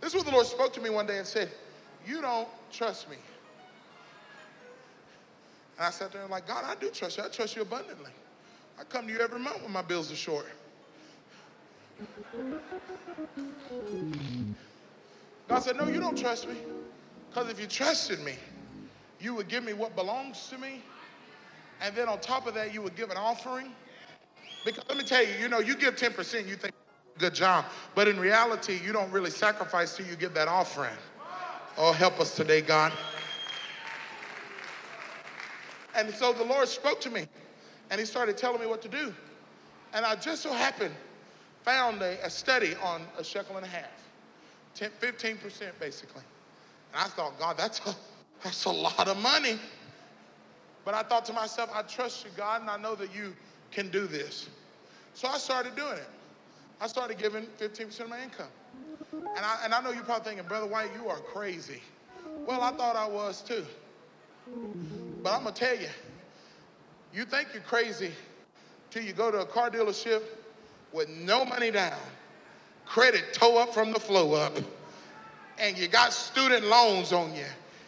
This is what the Lord spoke to me one day and said, You don't trust me. And I sat there and like, God, I do trust you. I trust you abundantly. I come to you every month when my bills are short. God said, No, you don't trust me. Because if you trusted me, you would give me what belongs to me. And then on top of that, you would give an offering. Because let me tell you, you know, you give 10%, you think, good job. But in reality, you don't really sacrifice till you give that offering. Oh, help us today, God. And so the Lord spoke to me and he started telling me what to do. And I just so happened found a, a study on a shekel and a half, 10, 15% basically. And I thought, God, that's a, that's a lot of money. But I thought to myself, I trust you, God, and I know that you can do this. So I started doing it. I started giving 15% of my income. And I, and I know you're probably thinking, Brother White, you are crazy. Well, I thought I was too. But I'm going to tell you, you think you're crazy till you go to a car dealership with no money down, credit toe up from the flow up, and you got student loans on you,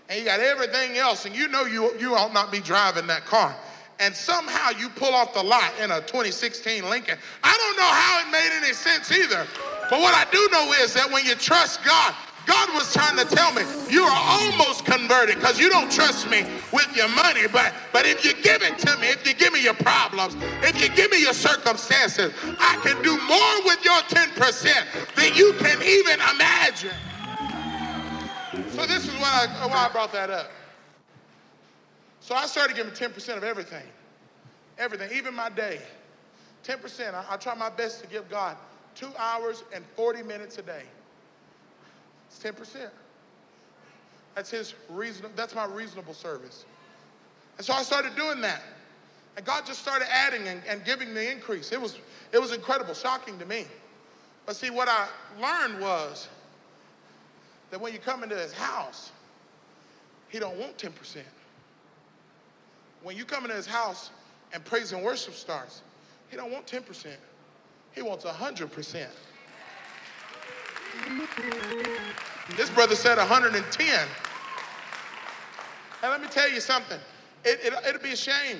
and you got everything else, and you know you, you ought not be driving that car. And somehow you pull off the lot in a 2016 Lincoln. I don't know how it made any sense either. But what I do know is that when you trust God, God was trying to tell me, you are almost converted because you don't trust me with your money. But, but if you give it to me, if you give me your problems, if you give me your circumstances, I can do more with your 10% than you can even imagine. So this is why I, why I brought that up. So I started giving 10% of everything. Everything, even my day. 10%. I, I try my best to give God two hours and 40 minutes a day. It's 10%. That's his reason, that's my reasonable service. And so I started doing that. And God just started adding and, and giving the increase. It was, it was incredible, shocking to me. But see, what I learned was that when you come into his house, he don't want 10%. When you come into his house and praise and worship starts, he don't want 10%. He wants 100%. This brother said 110. And let me tell you something. It, it, it'll be a shame.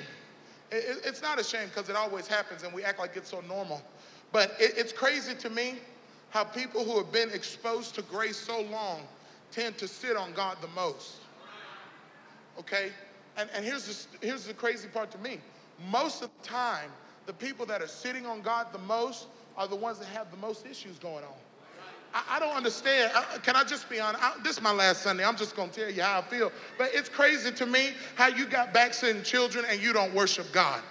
It, it, it's not a shame because it always happens and we act like it's so normal. But it, it's crazy to me how people who have been exposed to grace so long tend to sit on God the most. Okay? And, and here's, the, here's the crazy part to me. Most of the time, the people that are sitting on God the most are the ones that have the most issues going on. I, I don't understand. I, can I just be honest? I, this is my last Sunday. I'm just going to tell you how I feel. But it's crazy to me how you got backslidden children and you don't worship God.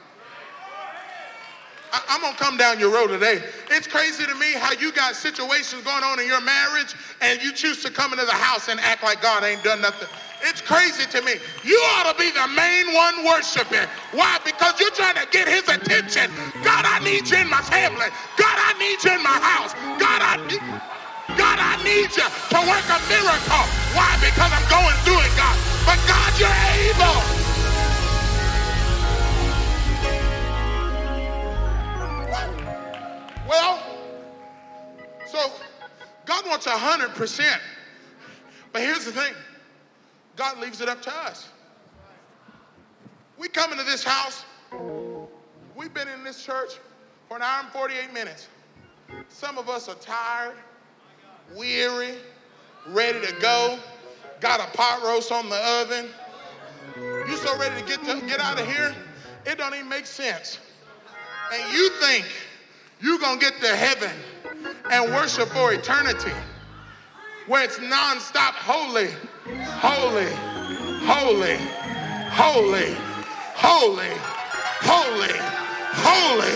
I, I'm gonna come down your road today. It's crazy to me how you got situations going on in your marriage and you choose to come into the house and act like God ain't done nothing. It's crazy to me. You ought to be the main one worshiping. Why? Because you're trying to get his attention. God, I need you in my family. God, I need you in my house. God, I need, God, I need you to work a miracle. Why? Because I'm going through it, God. But God, you're able. Well, so God wants 100%. But here's the thing God leaves it up to us. We come into this house, we've been in this church for an hour and 48 minutes. Some of us are tired, weary, ready to go, got a pot roast on the oven. You so ready to get, to get out of here, it don't even make sense. And you think you're to get to heaven and worship for eternity where it's nonstop holy, holy, holy, holy, holy, holy, holy,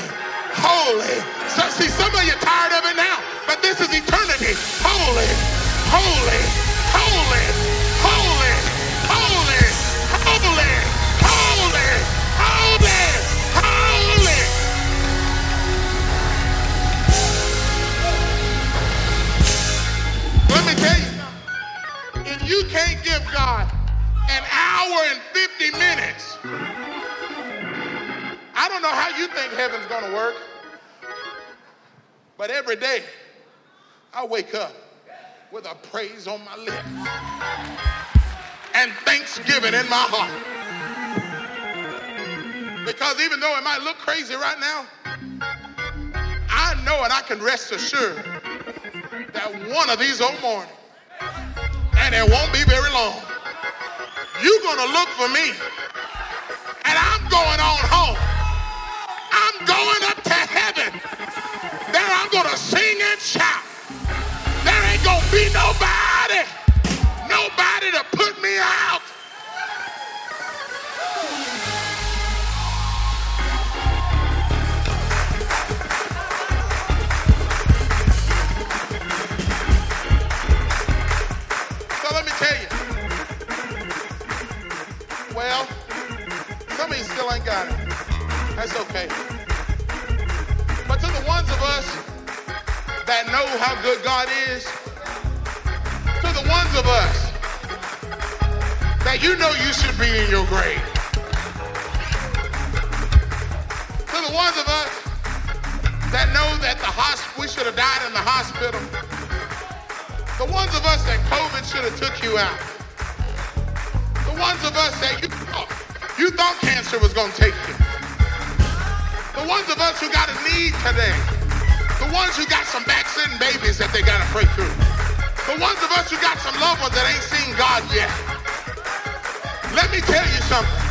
holy. So, see, some of you tired of it now, but this is eternity. Holy, holy, holy, can't give God an hour and 50 minutes, I don't know how you think heaven's gonna work. But every day, I wake up with a praise on my lips and thanksgiving in my heart. Because even though it might look crazy right now, I know and I can rest assured that one of these old mornings, and it won't be very long, you're gonna look for me, and I'm going on home. I'm going up to heaven. There I'm gonna sing and shout. There ain't gonna be nobody, nobody to put me out. Still ain't got it. That's okay. But to the ones of us that know how good God is, to the ones of us that you know you should be in your grave, to the ones of us that know that the hosp- we should have died in the hospital, the ones of us that COVID should have took you out, the ones of us that you You thought cancer was going to take you. The ones of us who got a need today. The ones who got some backslidden babies that they got to pray through. The ones of us who got some loved ones that ain't seen God yet. Let me tell you something.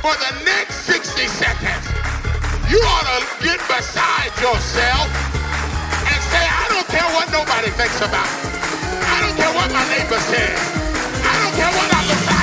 For the next 60 seconds, you ought to get beside yourself and say, I don't care what nobody thinks about. I don't care what my neighbor says. I don't care what I look like.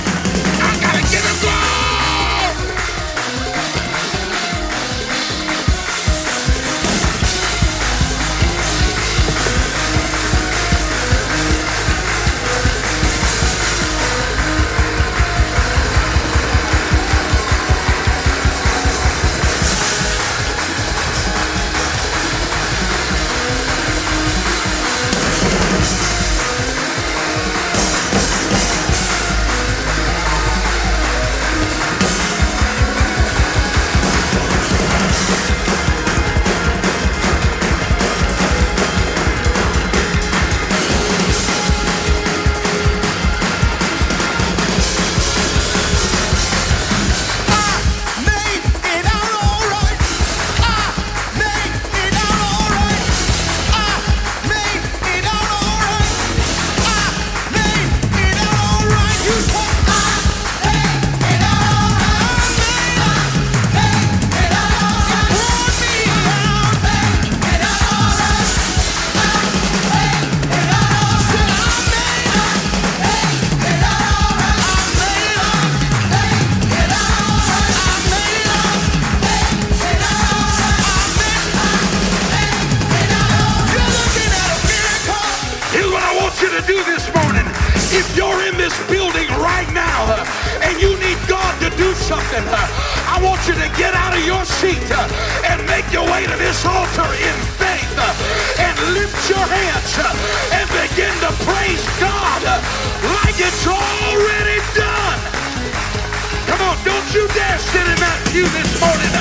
Pew this morning.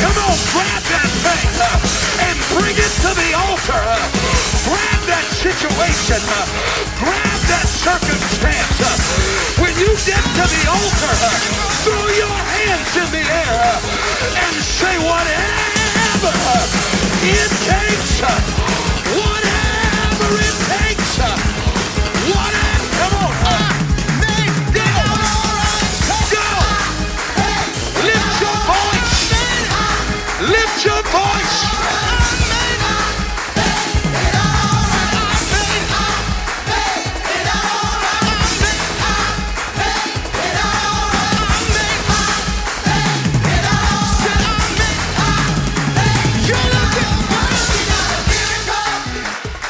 Come on, grab that thing and bring it to the altar. grab that situation. grab that circumstance. when you get to the altar, throw your hands in the air and say whatever it takes. whatever it takes. whatever. Your voice.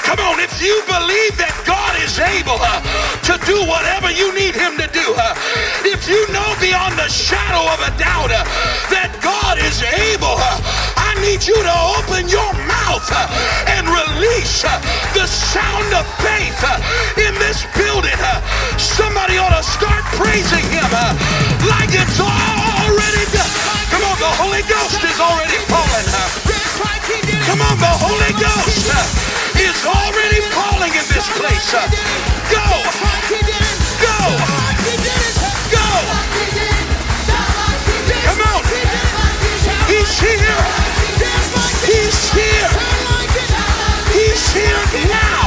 Come on, if you believe that God is able uh, to do whatever you need him to do, uh, if you know beyond the shadow of a doubt uh, that God is able, uh, need you to open your mouth and release the sound of faith in this building. somebody ought to start praising him like it's already done. Come on, the Holy Ghost is already falling. Come on, the Holy Ghost is already falling in this place. Go, go, go. Come on. Here. He's here. He's here now.